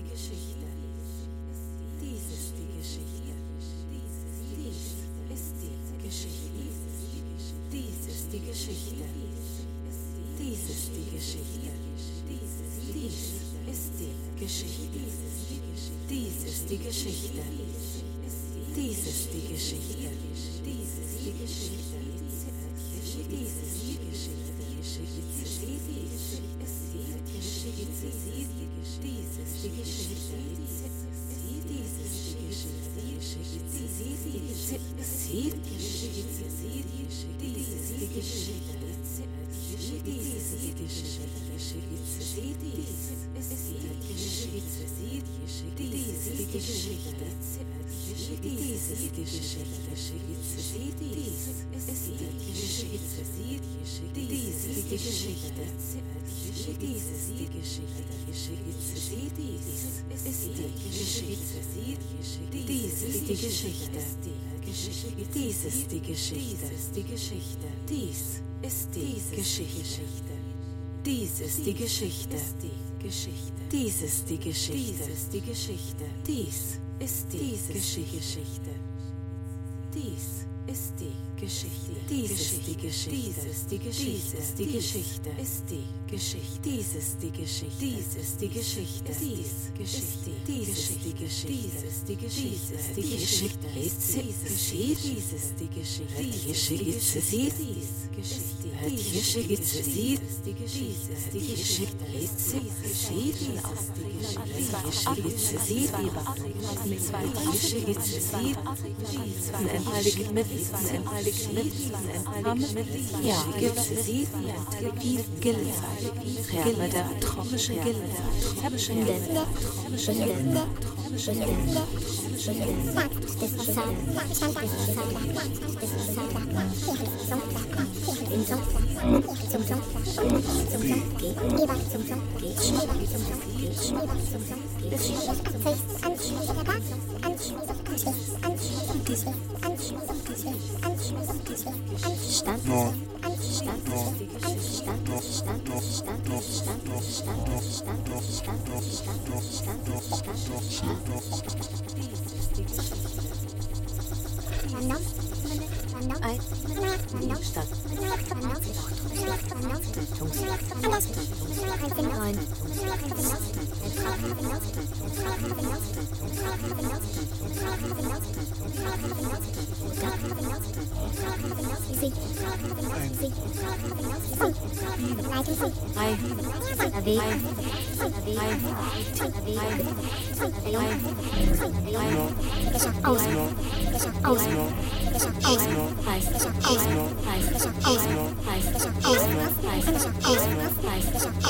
die Geschichte. Dies ist die Geschichte. Dies ist die Geschichte. Dies ist die Geschichte. Dies ist die Geschichte. Dies ist die Geschichte. Dies ist die Geschichte. Dies ist die Geschichte. Dies ist die Geschichte. Dies ist die Geschichte. Dies ist die Geschichte. Dies ist die Geschichte. Dies ist die Geschichte. Dies ist die Geschichte. Dies ist die Geschichte. Dies ist die Geschichte. Dies ist die Geschichte. Dies ist die Geschichte. Dies ist die Geschichte. Dies ist die Geschichte. Dies ist die Geschichte. Ist die Geschichte. Dies ist die Geschichte. Dies ist die Geschichte. Dies Geschichte. Dies ist die Geschichte. Dies ist die Geschichte. Die Geschichte ist geschieht. Dies ist die Geschichte. Die Kirche gibt es sie, die Geschichte, die Geschichte lebt sie, sie aus die Geschichte gibt es sie, die Kirche gibt es sie, ein heiliges Mittel, ein heiliges Mittel, ein heiliges Mittel, ja, gibt es sie, die Gilde, Träume der tromische Gilde, tromische Länder, tromische Länder, tromische Länder, tromische Länder, Stand, ein. Stadt. Stadt. Stadt. Aus.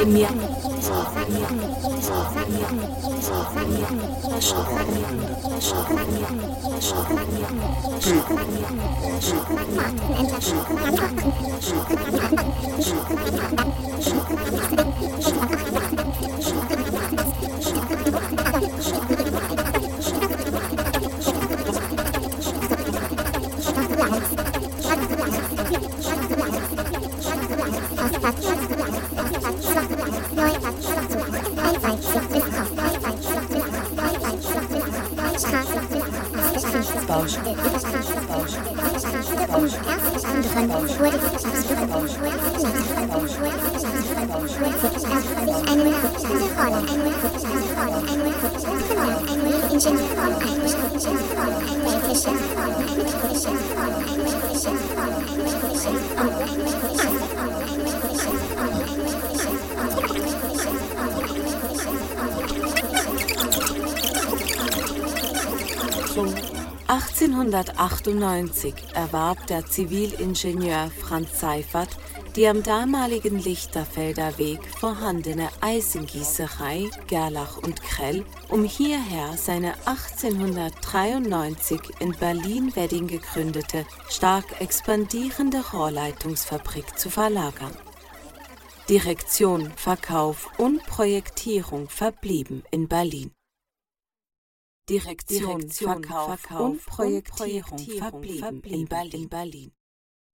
in mir Pause. 1898 erwarb der Zivilingenieur Franz Seifert die am damaligen Lichterfelder Weg vorhandene Eisengießerei Gerlach und Krell, um hierher seine 1893 in Berlin-Wedding gegründete, stark expandierende Rohrleitungsfabrik zu verlagern. Direktion, Verkauf und Projektierung verblieben in Berlin. Direktion, Direktion Verkauf, Verkauf und Projektierung, und Projektierung verblieben, verblieben in Berlin. In Berlin.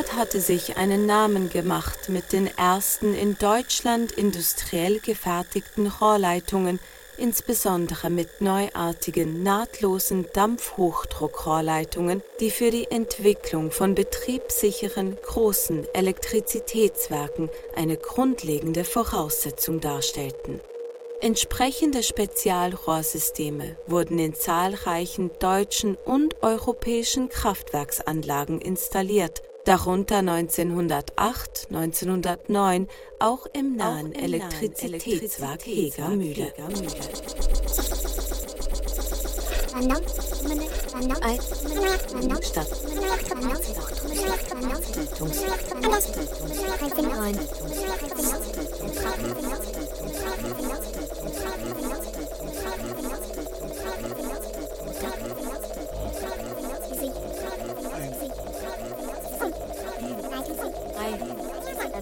Seifert hatte sich einen Namen gemacht mit den ersten in Deutschland industriell gefertigten Rohrleitungen, insbesondere mit neuartigen, nahtlosen Dampfhochdruckrohrleitungen, die für die Entwicklung von betriebssicheren, großen Elektrizitätswerken eine grundlegende Voraussetzung darstellten. Entsprechende Spezialrohrsysteme wurden in zahlreichen deutschen und europäischen Kraftwerksanlagen installiert, darunter 1908, 1909 auch im nahen Elektrizitätswerk Hegermühle. Stadt.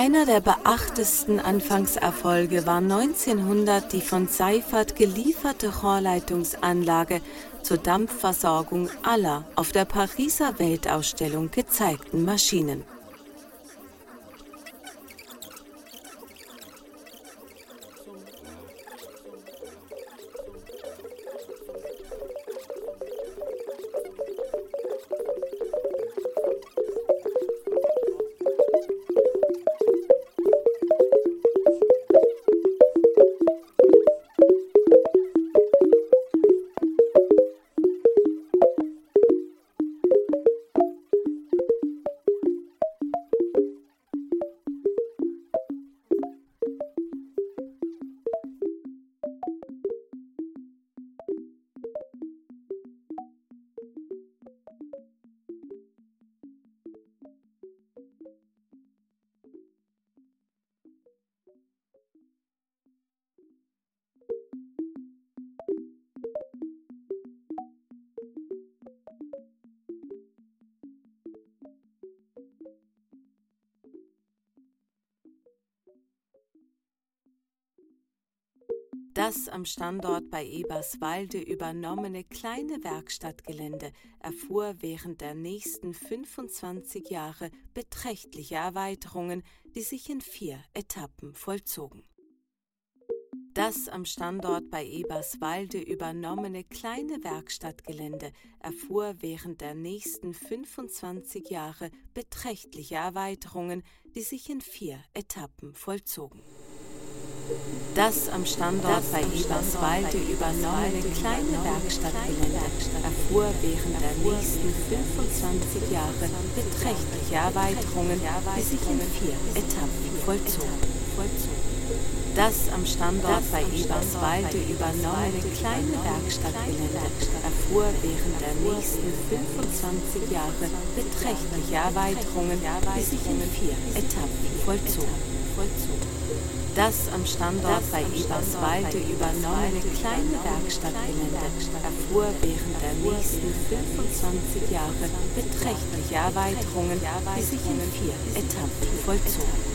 Einer der beachtesten Anfangserfolge war 1900 die von Seifert gelieferte Rohrleitungsanlage zur Dampfversorgung aller auf der Pariser Weltausstellung gezeigten Maschinen. Das am Standort bei Eberswalde übernommene kleine Werkstattgelände erfuhr während der nächsten 25 Jahre beträchtliche Erweiterungen, die sich in vier Etappen vollzogen. Das am Standort bei Eberswalde übernommene kleine Werkstattgelände erfuhr während der nächsten 25 Jahre beträchtliche Erweiterungen, die sich in vier Etappen vollzogen. Das am Standort bei Eberswalde übernommene kleine Werkstattgelände erfuhr während der nächsten 25 Jahre beträchtliche Erweiterungen, die sich in vier Etappen vollzogen. Das am Standort bei Eberswalde übernommene kleine Werkstattgelände erfuhr während der nächsten 25 Jahre beträchtliche Erweiterungen, die sich in vier Etappen vollzogen. Das am Standort bei Eberswalde übernommene kleine Werkstattgelände erfuhr während der nächsten 25 Jahre beträchtliche Erweiterungen, die sich in vier Etappen vollzogen.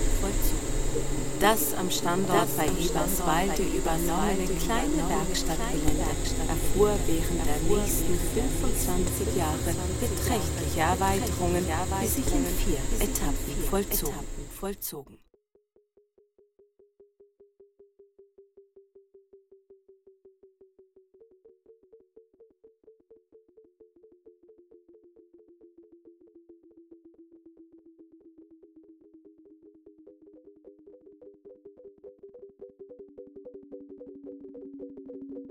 Das am Standort bei Eberswalde übernommene kleine Werkstattgelände erfuhr während der nächsten 25 Jahre beträchtliche Erweiterungen, die sich in vier Etappen vollzogen.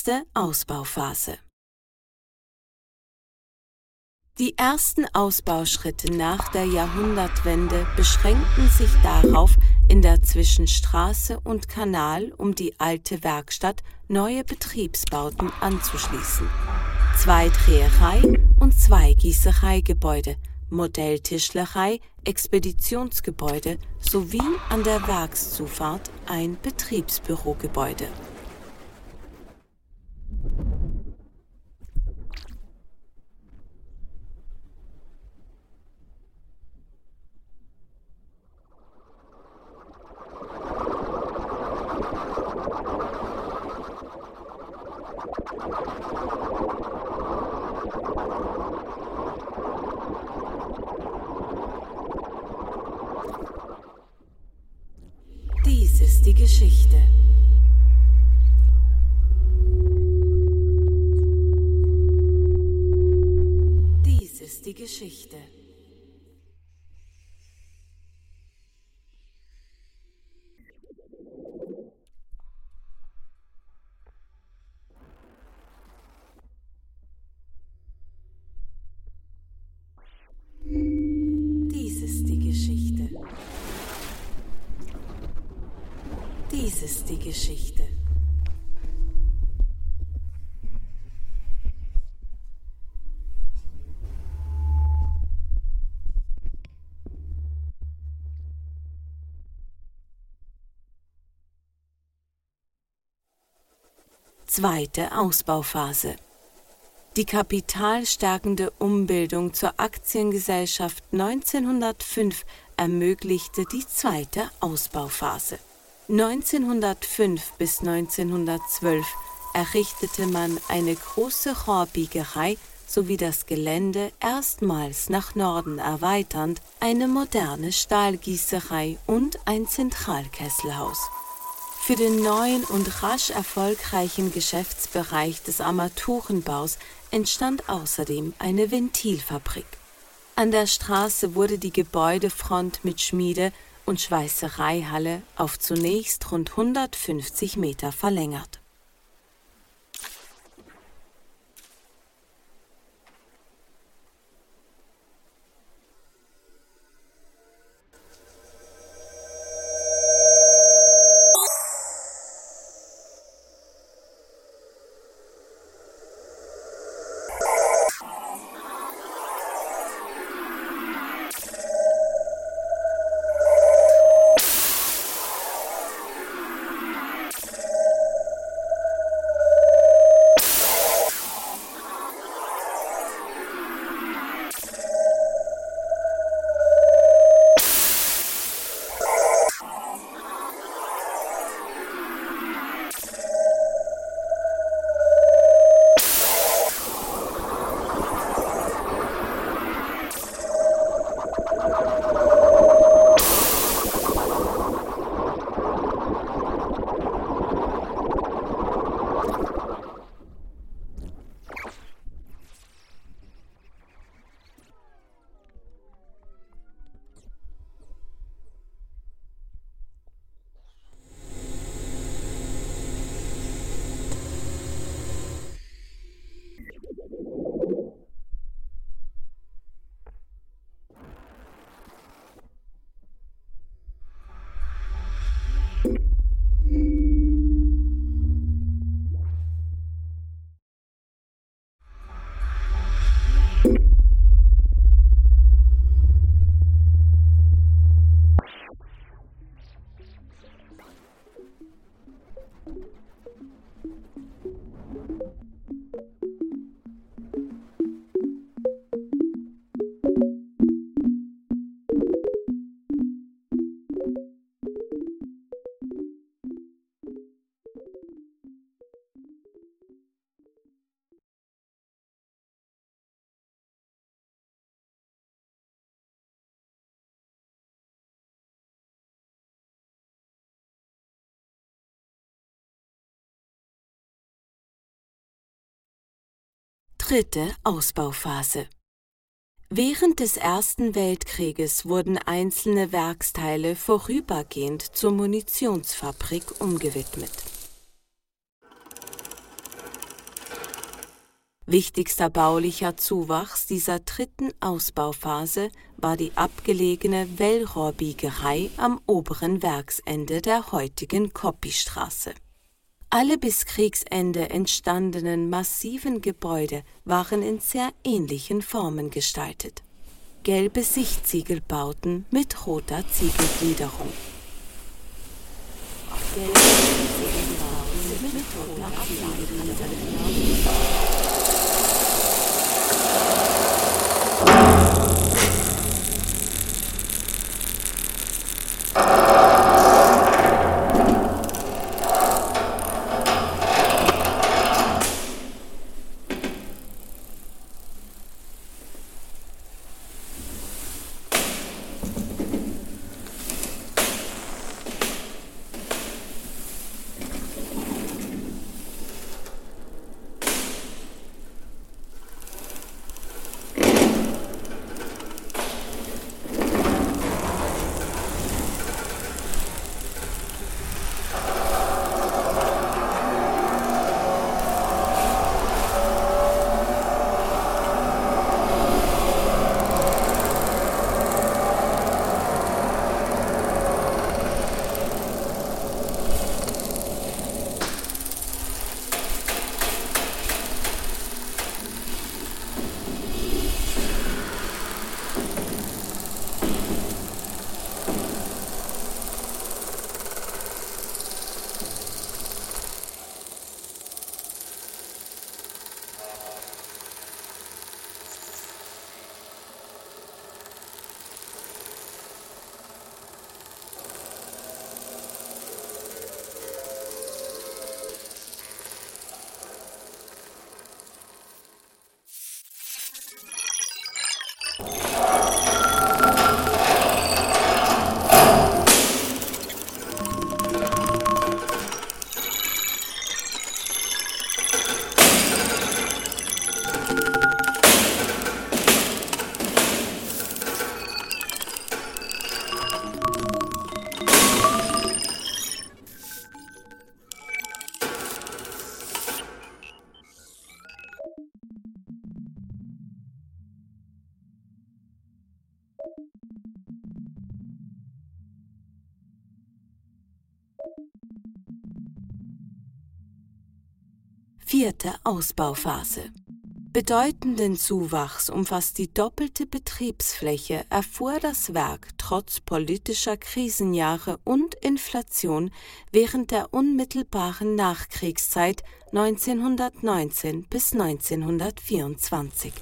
Erste Ausbauphase Die ersten Ausbauschritte nach der Jahrhundertwende beschränkten sich darauf, in der Zwischenstraße und Kanal um die alte Werkstatt neue Betriebsbauten anzuschließen. Zwei Dreherei und zwei Gießereigebäude, Modelltischlerei, Expeditionsgebäude sowie an der Werkszufahrt ein Betriebsbürogebäude. die Geschichte. Zweite Ausbauphase. Die kapitalstärkende Umbildung zur Aktiengesellschaft 1905 ermöglichte die zweite Ausbauphase. 1905 bis 1912 errichtete man eine große Rohrbiegerei sowie das Gelände erstmals nach Norden erweiternd eine moderne Stahlgießerei und ein Zentralkesselhaus. Für den neuen und rasch erfolgreichen Geschäftsbereich des Armaturenbaus entstand außerdem eine Ventilfabrik. An der Straße wurde die Gebäudefront mit Schmiede und Schweißereihalle auf zunächst rund 150 Meter verlängert. Dritte Ausbauphase Während des Ersten Weltkrieges wurden einzelne Werksteile vorübergehend zur Munitionsfabrik umgewidmet. Wichtigster baulicher Zuwachs dieser dritten Ausbauphase war die abgelegene Wellrohrbiegerei am oberen Werksende der heutigen Koppistraße. Alle bis Kriegsende entstandenen massiven Gebäude waren in sehr ähnlichen Formen gestaltet. Gelbe Sichtziegelbauten mit roter Ziegelgliederung. Gelbe Sichtziegelbauten mit roter Ziegelgliederung. Vierte Ausbauphase. Bedeutenden Zuwachs umfasst die doppelte Betriebsfläche erfuhr das Werk trotz politischer Krisenjahre und Inflation während der unmittelbaren Nachkriegszeit 1919 bis 1924.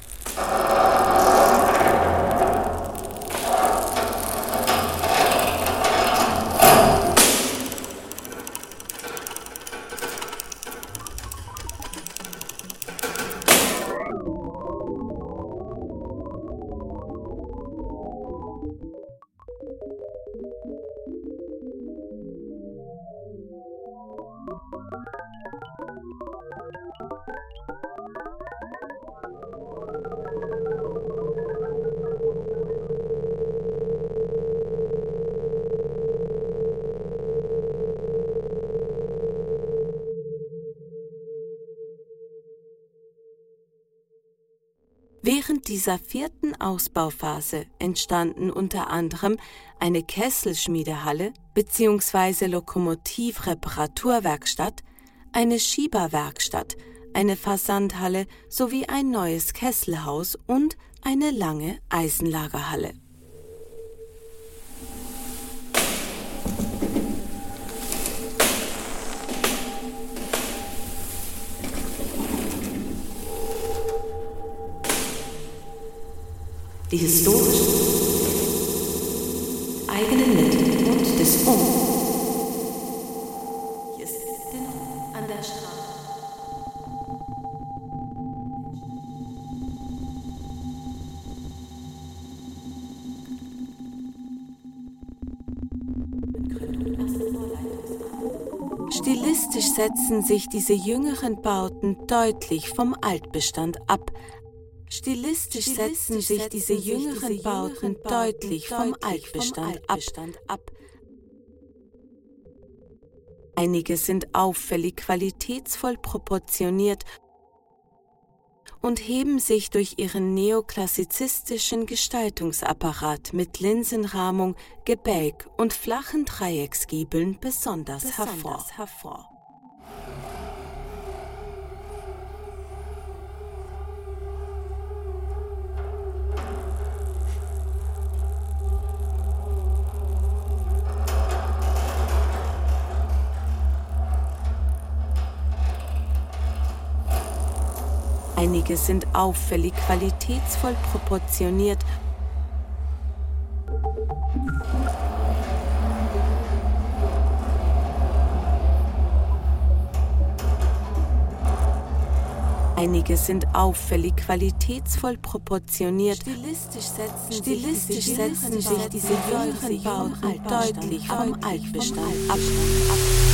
Während dieser vierten Ausbauphase entstanden unter anderem eine Kesselschmiedehalle bzw. Lokomotivreparaturwerkstatt, eine Schieberwerkstatt, eine Versandhalle sowie ein neues Kesselhaus und eine lange Eisenlagerhalle. Die historischen eigenen Mittel und des Um. Hier ist dennoch an der Straße. Stilistisch setzen sich diese jüngeren Bauten deutlich vom Altbestand ab, Stilistisch setzen sich diese jüngeren Bauten deutlich vom Altbestand ab. Einige sind auffällig qualitätsvoll proportioniert und heben sich durch ihren neoklassizistischen Gestaltungsapparat mit Linsenrahmung, Gebälk und flachen Dreiecksgiebeln besonders, besonders hervor. hervor. Einige sind auffällig qualitätsvoll proportioniert Einige sind auffällig qualitätsvoll proportioniert. Stilistisch setzen, Stilistisch setzen sich diese jüngeren Bauten deutlich vom Altbestand ab. Nach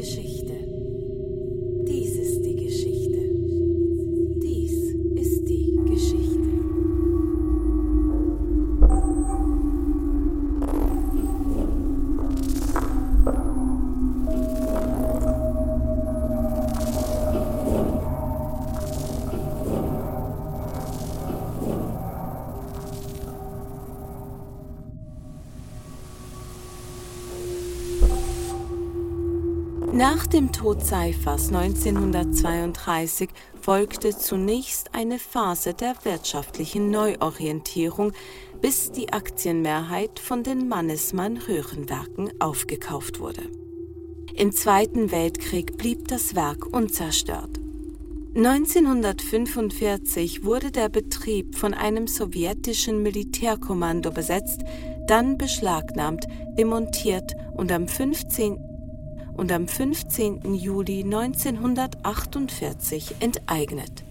isso. Dem Tod Seifers 1932 folgte zunächst eine Phase der wirtschaftlichen Neuorientierung, bis die Aktienmehrheit von den Mannesmann Röhrenwerken aufgekauft wurde. Im Zweiten Weltkrieg blieb das Werk unzerstört. 1945 wurde der Betrieb von einem sowjetischen Militärkommando besetzt, dann beschlagnahmt, demontiert und am 15 und am 15. Juli 1948 enteignet.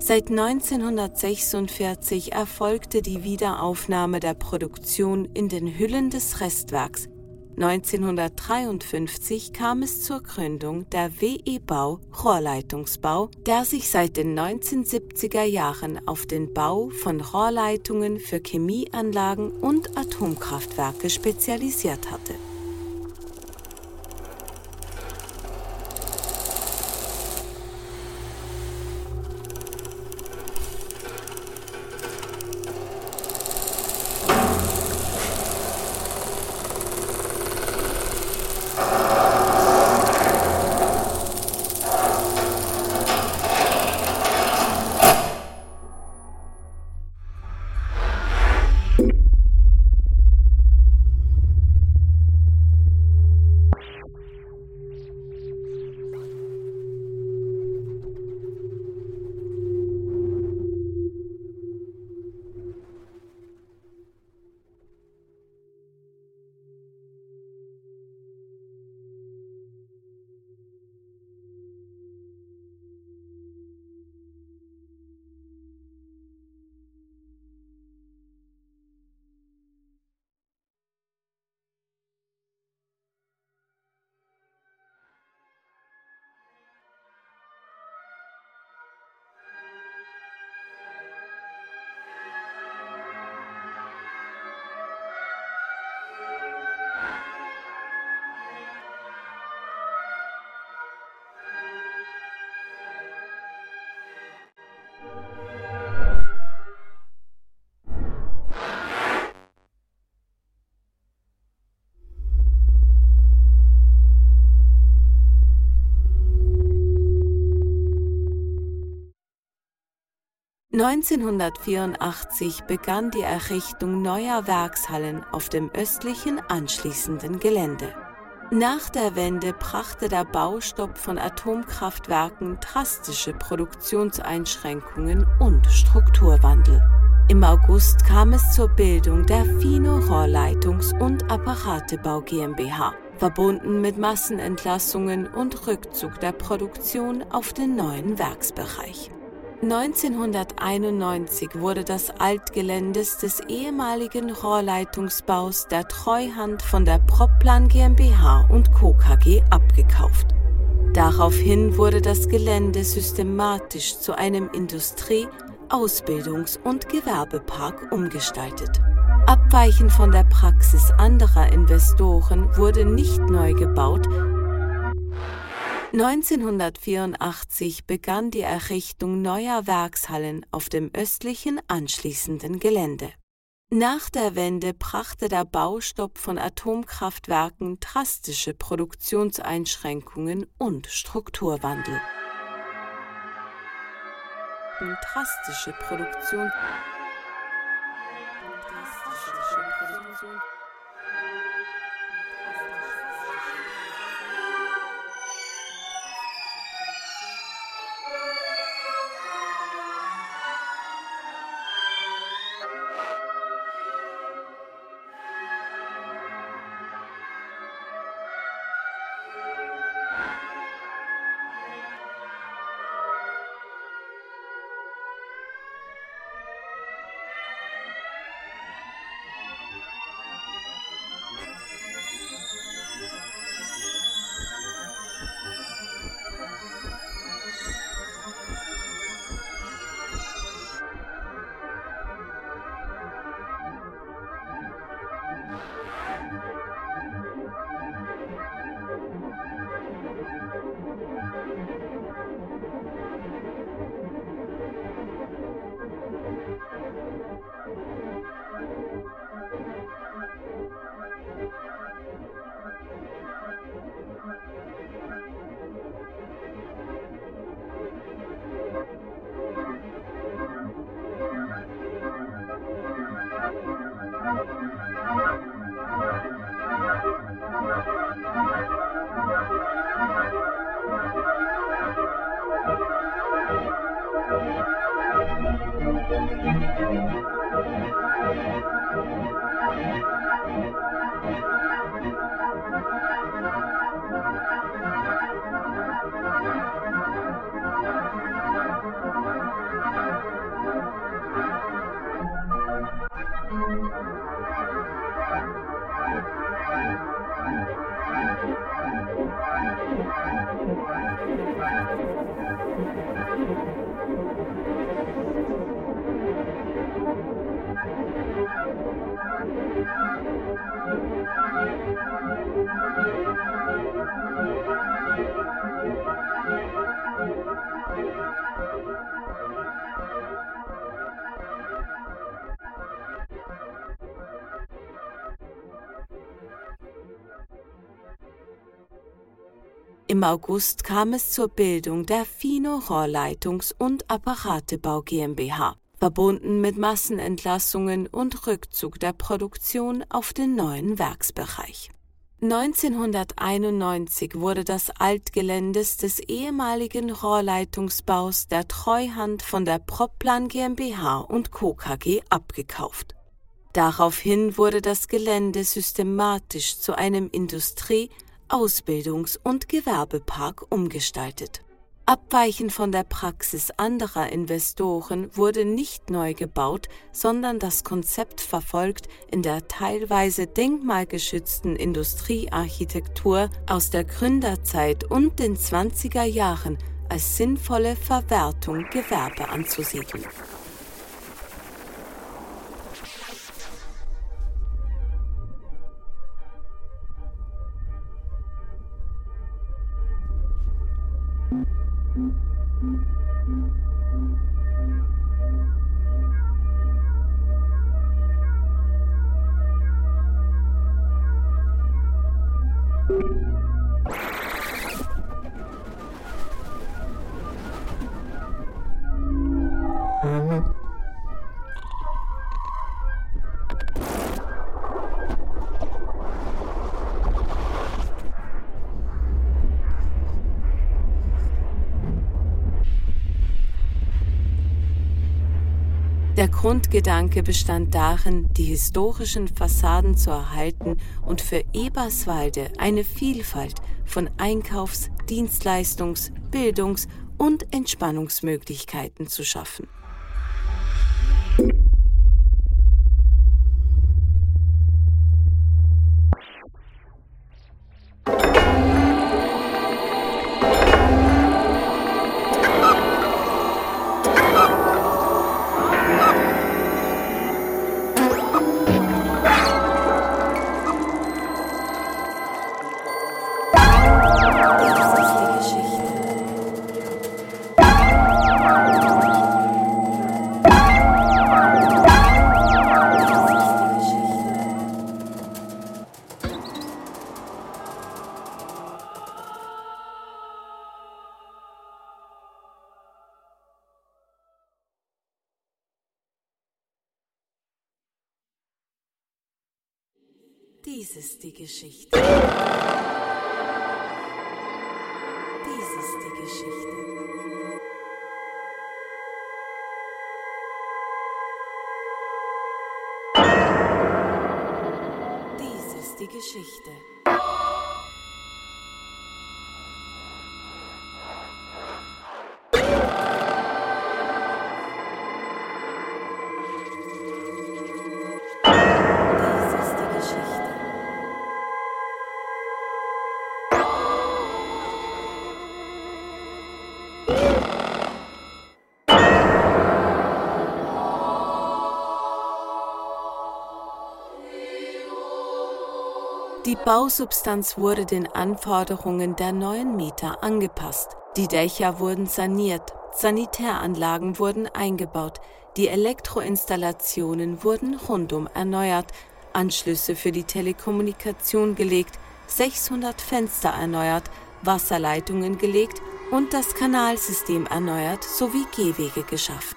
Seit 1946 erfolgte die Wiederaufnahme der Produktion in den Hüllen des Restwerks 1953 kam es zur Gründung der WE Bau Rohrleitungsbau, der sich seit den 1970er Jahren auf den Bau von Rohrleitungen für Chemieanlagen und Atomkraftwerke spezialisiert hatte. (1984) begann die Errichtung neuer Werkshallen auf dem östlichen anschließenden Gelände. Nach der Wende brachte der Baustopp von Atomkraftwerken drastische Produktionseinschränkungen und Strukturwandel. Im August kam es zur Bildung der Fino Rohrleitungs- und Apparatebau GmbH, verbunden mit Massenentlassungen und Rückzug der Produktion auf den neuen Werksbereich. 1991 wurde das Altgelände des ehemaligen Rohrleitungsbaus der Treuhand von der Proplan GmbH und Co. KG abgekauft. Daraufhin wurde das Gelände systematisch zu einem Industrie-, Ausbildungs- und Gewerbepark umgestaltet. Abweichend von der Praxis anderer Investoren wurde nicht neu gebaut, 1984 begann die Errichtung neuer Werkshallen auf dem östlichen anschließenden Gelände. Nach der Wende brachte der Baustopp von Atomkraftwerken drastische Produktionseinschränkungen und Strukturwandel. Drastische Produktion August kam es zur Bildung der Fino Rohrleitungs- und Apparatebau GmbH, verbunden mit Massenentlassungen und Rückzug der Produktion auf den neuen Werksbereich. 1991 wurde das Altgeländes des ehemaligen Rohrleitungsbaus der Treuhand von der Proplan GmbH und Co. KG abgekauft. Daraufhin wurde das Gelände systematisch zu einem Industrie-, Ausbildungs- und Gewerbepark umgestaltet. Abweichend von der Praxis anderer Investoren wurde nicht neu gebaut, sondern das Konzept verfolgt, in der teilweise denkmalgeschützten Industriearchitektur aus der Gründerzeit und den 20er Jahren als sinnvolle Verwertung Gewerbe anzusiedeln. Grundgedanke bestand darin, die historischen Fassaden zu erhalten und für Eberswalde eine Vielfalt von Einkaufs-, Dienstleistungs-, Bildungs- und Entspannungsmöglichkeiten zu schaffen. Dies ist die Geschichte. Dies ist die Geschichte. Dies ist die Geschichte. Die Bausubstanz wurde den Anforderungen der neuen Mieter angepasst. Die Dächer wurden saniert, Sanitäranlagen wurden eingebaut, die Elektroinstallationen wurden rundum erneuert, Anschlüsse für die Telekommunikation gelegt, 600 Fenster erneuert, Wasserleitungen gelegt und das Kanalsystem erneuert sowie Gehwege geschaffen.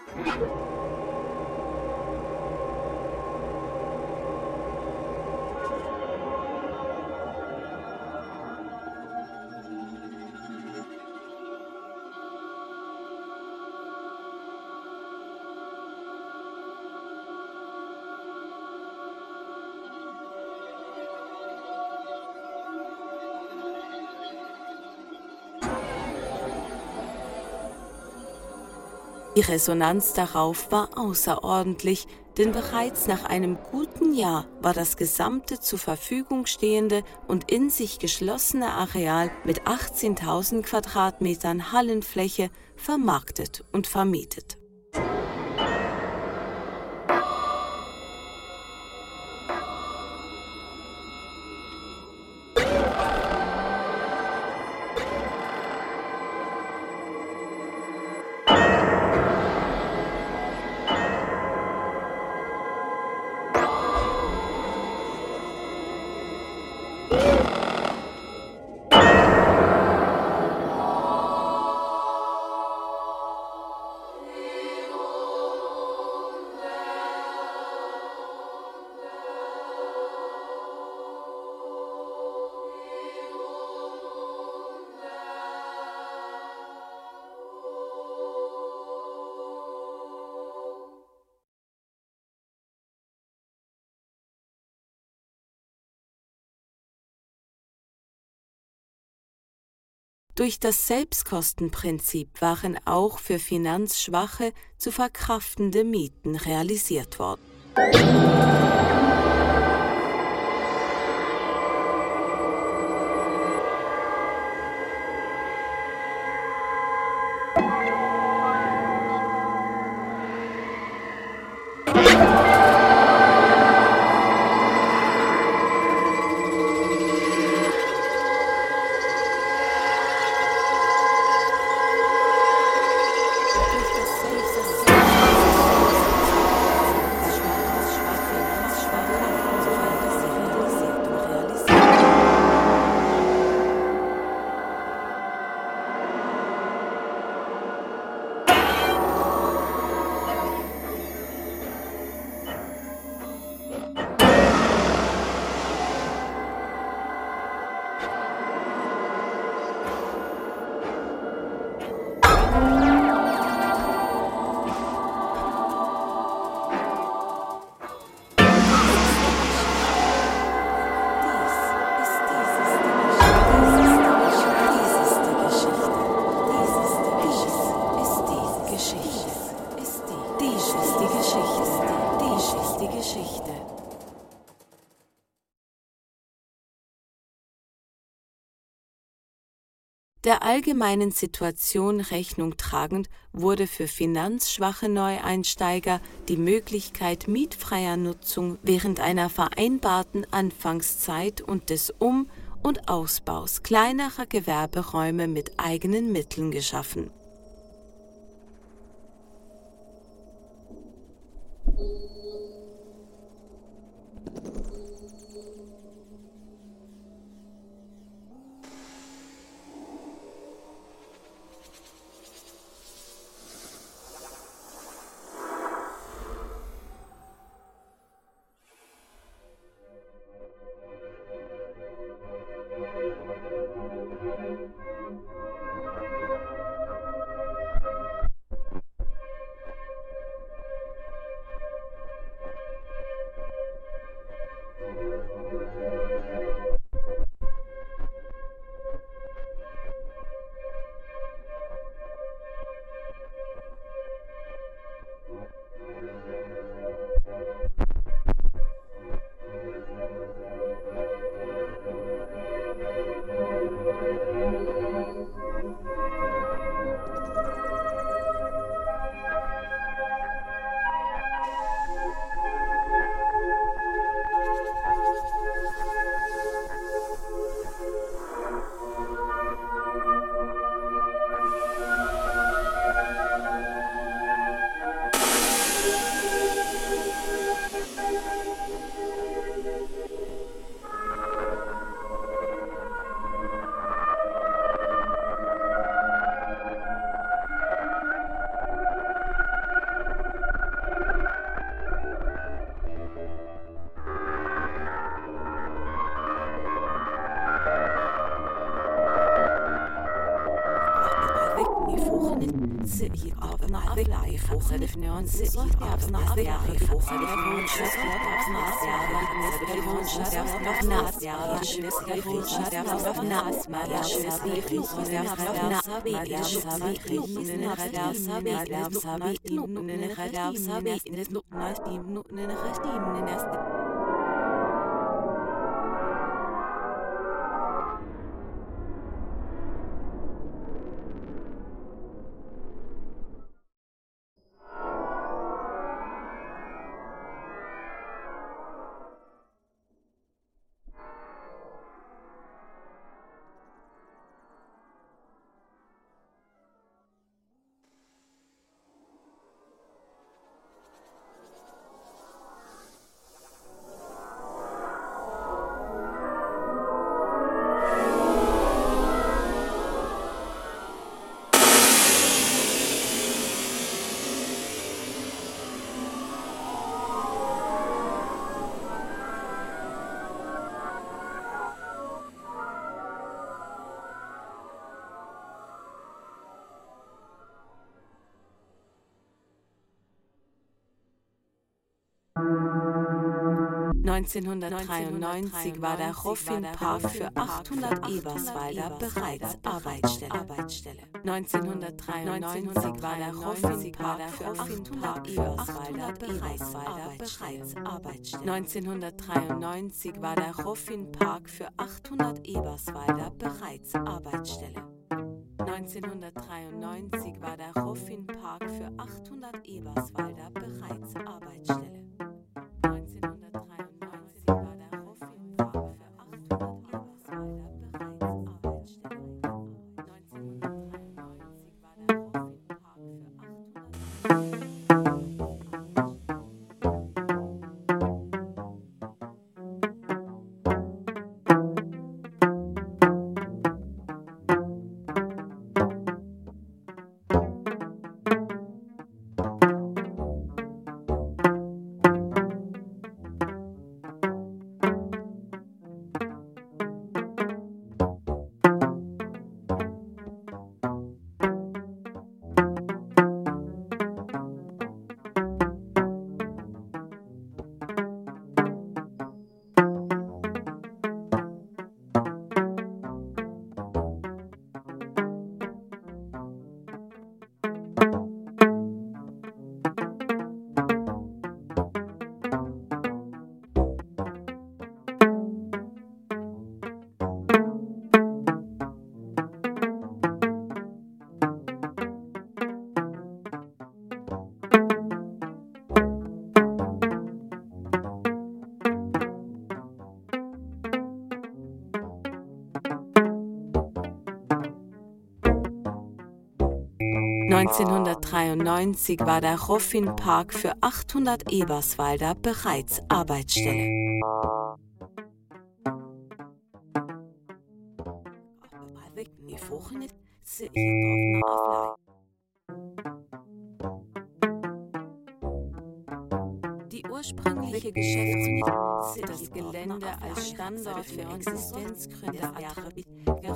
Die Resonanz darauf war außerordentlich, denn bereits nach einem guten Jahr war das gesamte zur Verfügung stehende und in sich geschlossene Areal mit 18.000 Quadratmetern Hallenfläche vermarktet und vermietet. Durch das Selbstkostenprinzip waren auch für Finanzschwache zu verkraftende Mieten realisiert worden. Der allgemeinen Situation Rechnung tragend wurde für finanzschwache Neueinsteiger die Möglichkeit mietfreier Nutzung während einer vereinbarten Anfangszeit und des Um- und Ausbaus kleinerer Gewerberäume mit eigenen Mitteln geschaffen. Sabi, 1993 war der Roffinpark für 800 Eberswalder bereits Arbeitsstelle. 1993 war der Roffinpark für 800 Eberswalder bereits Arbeitsstelle. 1993 war der Roffinpark für 800 Eberswalder bereits Arbeitsstelle. 1993 war der Roffinpark für 800 Eberswalder bereits Arbeitsstelle. 1993 war der Roffinpark für 800 Eberswalder bereits Arbeitsstelle. Die ursprüngliche Geschäftsmittel, das Gelände als Standort für Existenzgründe attraktiv Die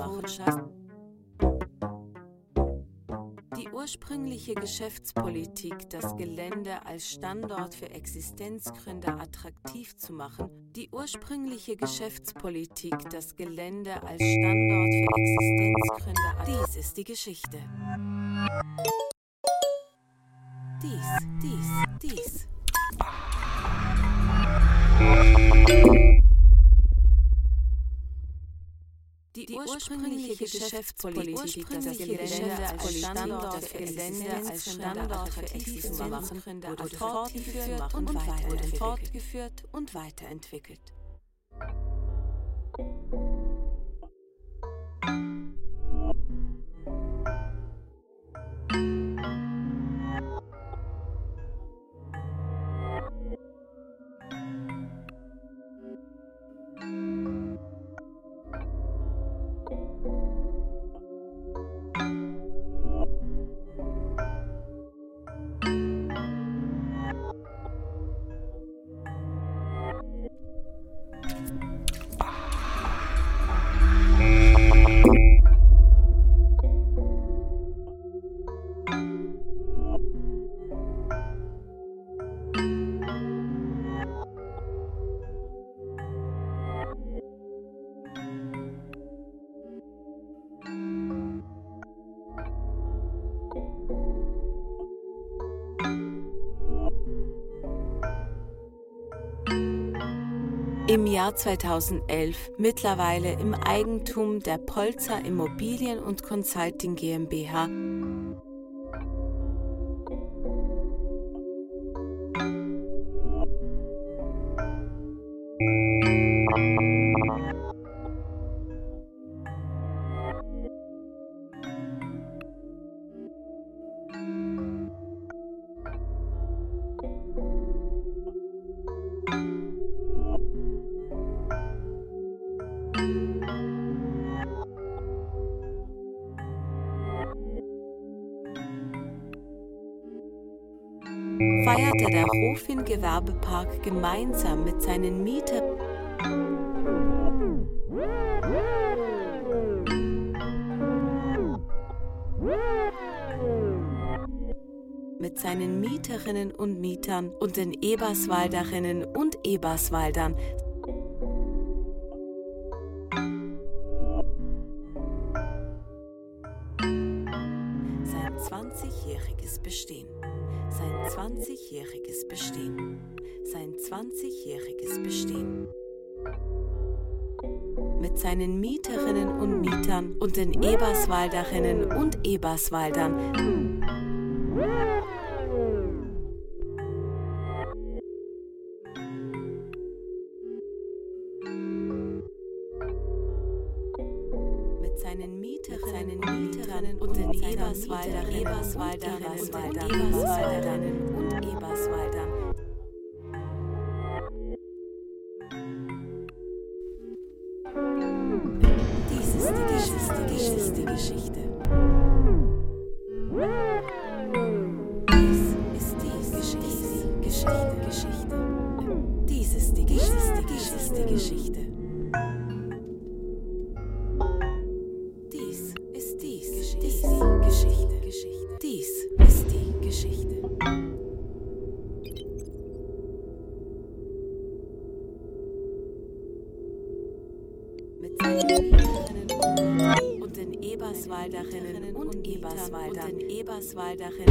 ursprüngliche Geschäftspolitik, das Gelände als Standort für Existenzgründe attraktiv zu machen, die ursprüngliche Geschäftspolitik, das Gelände als Standort für Existenzgründe Dies ist die Geschichte. Dies, dies, dies. Ursprüngliche Geschäftspolitik, das Gelände als Standort für Gelände als Standort für Existenzgründe wurde fortgeführt und weiterentwickelt. fortgeführt und weiterentwickelt. Jahr 2011 mittlerweile im Eigentum der Polzer Immobilien und Consulting GmbH Hofin Gewerbepark gemeinsam mit seinen Mietern mit seinen Mieterinnen und Mietern und den Eberswalderinnen und Eberswaldern sein 20-jähriges Bestehen. Sein 20-jähriges Bestehen. Sein 20-jähriges Bestehen mit seinen Mieterinnen und Mietern und den Eberswalderinnen und Eberswaldern. Eberswalderinnen, Eberswalderinnen, Eberswalderinnen den Eberswalderinnen.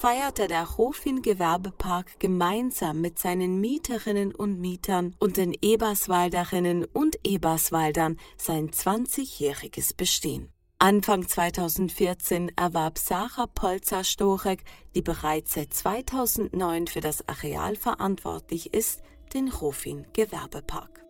Feierte der Hofin Gewerbepark gemeinsam mit seinen Mieterinnen und Mietern und den Eberswalderinnen und Eberswaldern sein 20-jähriges Bestehen. Anfang 2014 erwarb Sarah Polzer-Storek, die bereits seit 2009 für das Areal verantwortlich ist, den Gewerbepark. Gewerbepark.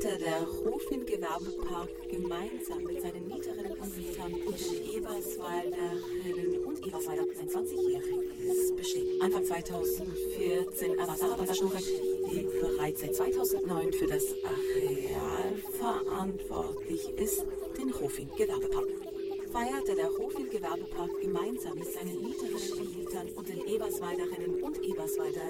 Feierte der Hofin Gewerbepark gemeinsam mit seinen Mieterinnen und Mietern und den Eberswalderinnen und Eberswalder sein 20-jähriges Bestehen. Anfang 2014 aber Sarah Schurek, die bereits seit 2009 für das Areal verantwortlich ist, den Hofin Gewerbepark feierte der Hofin Gewerbepark gemeinsam mit seinen Mieterinnen und Mietern und den Eberswalderinnen und Eberswalder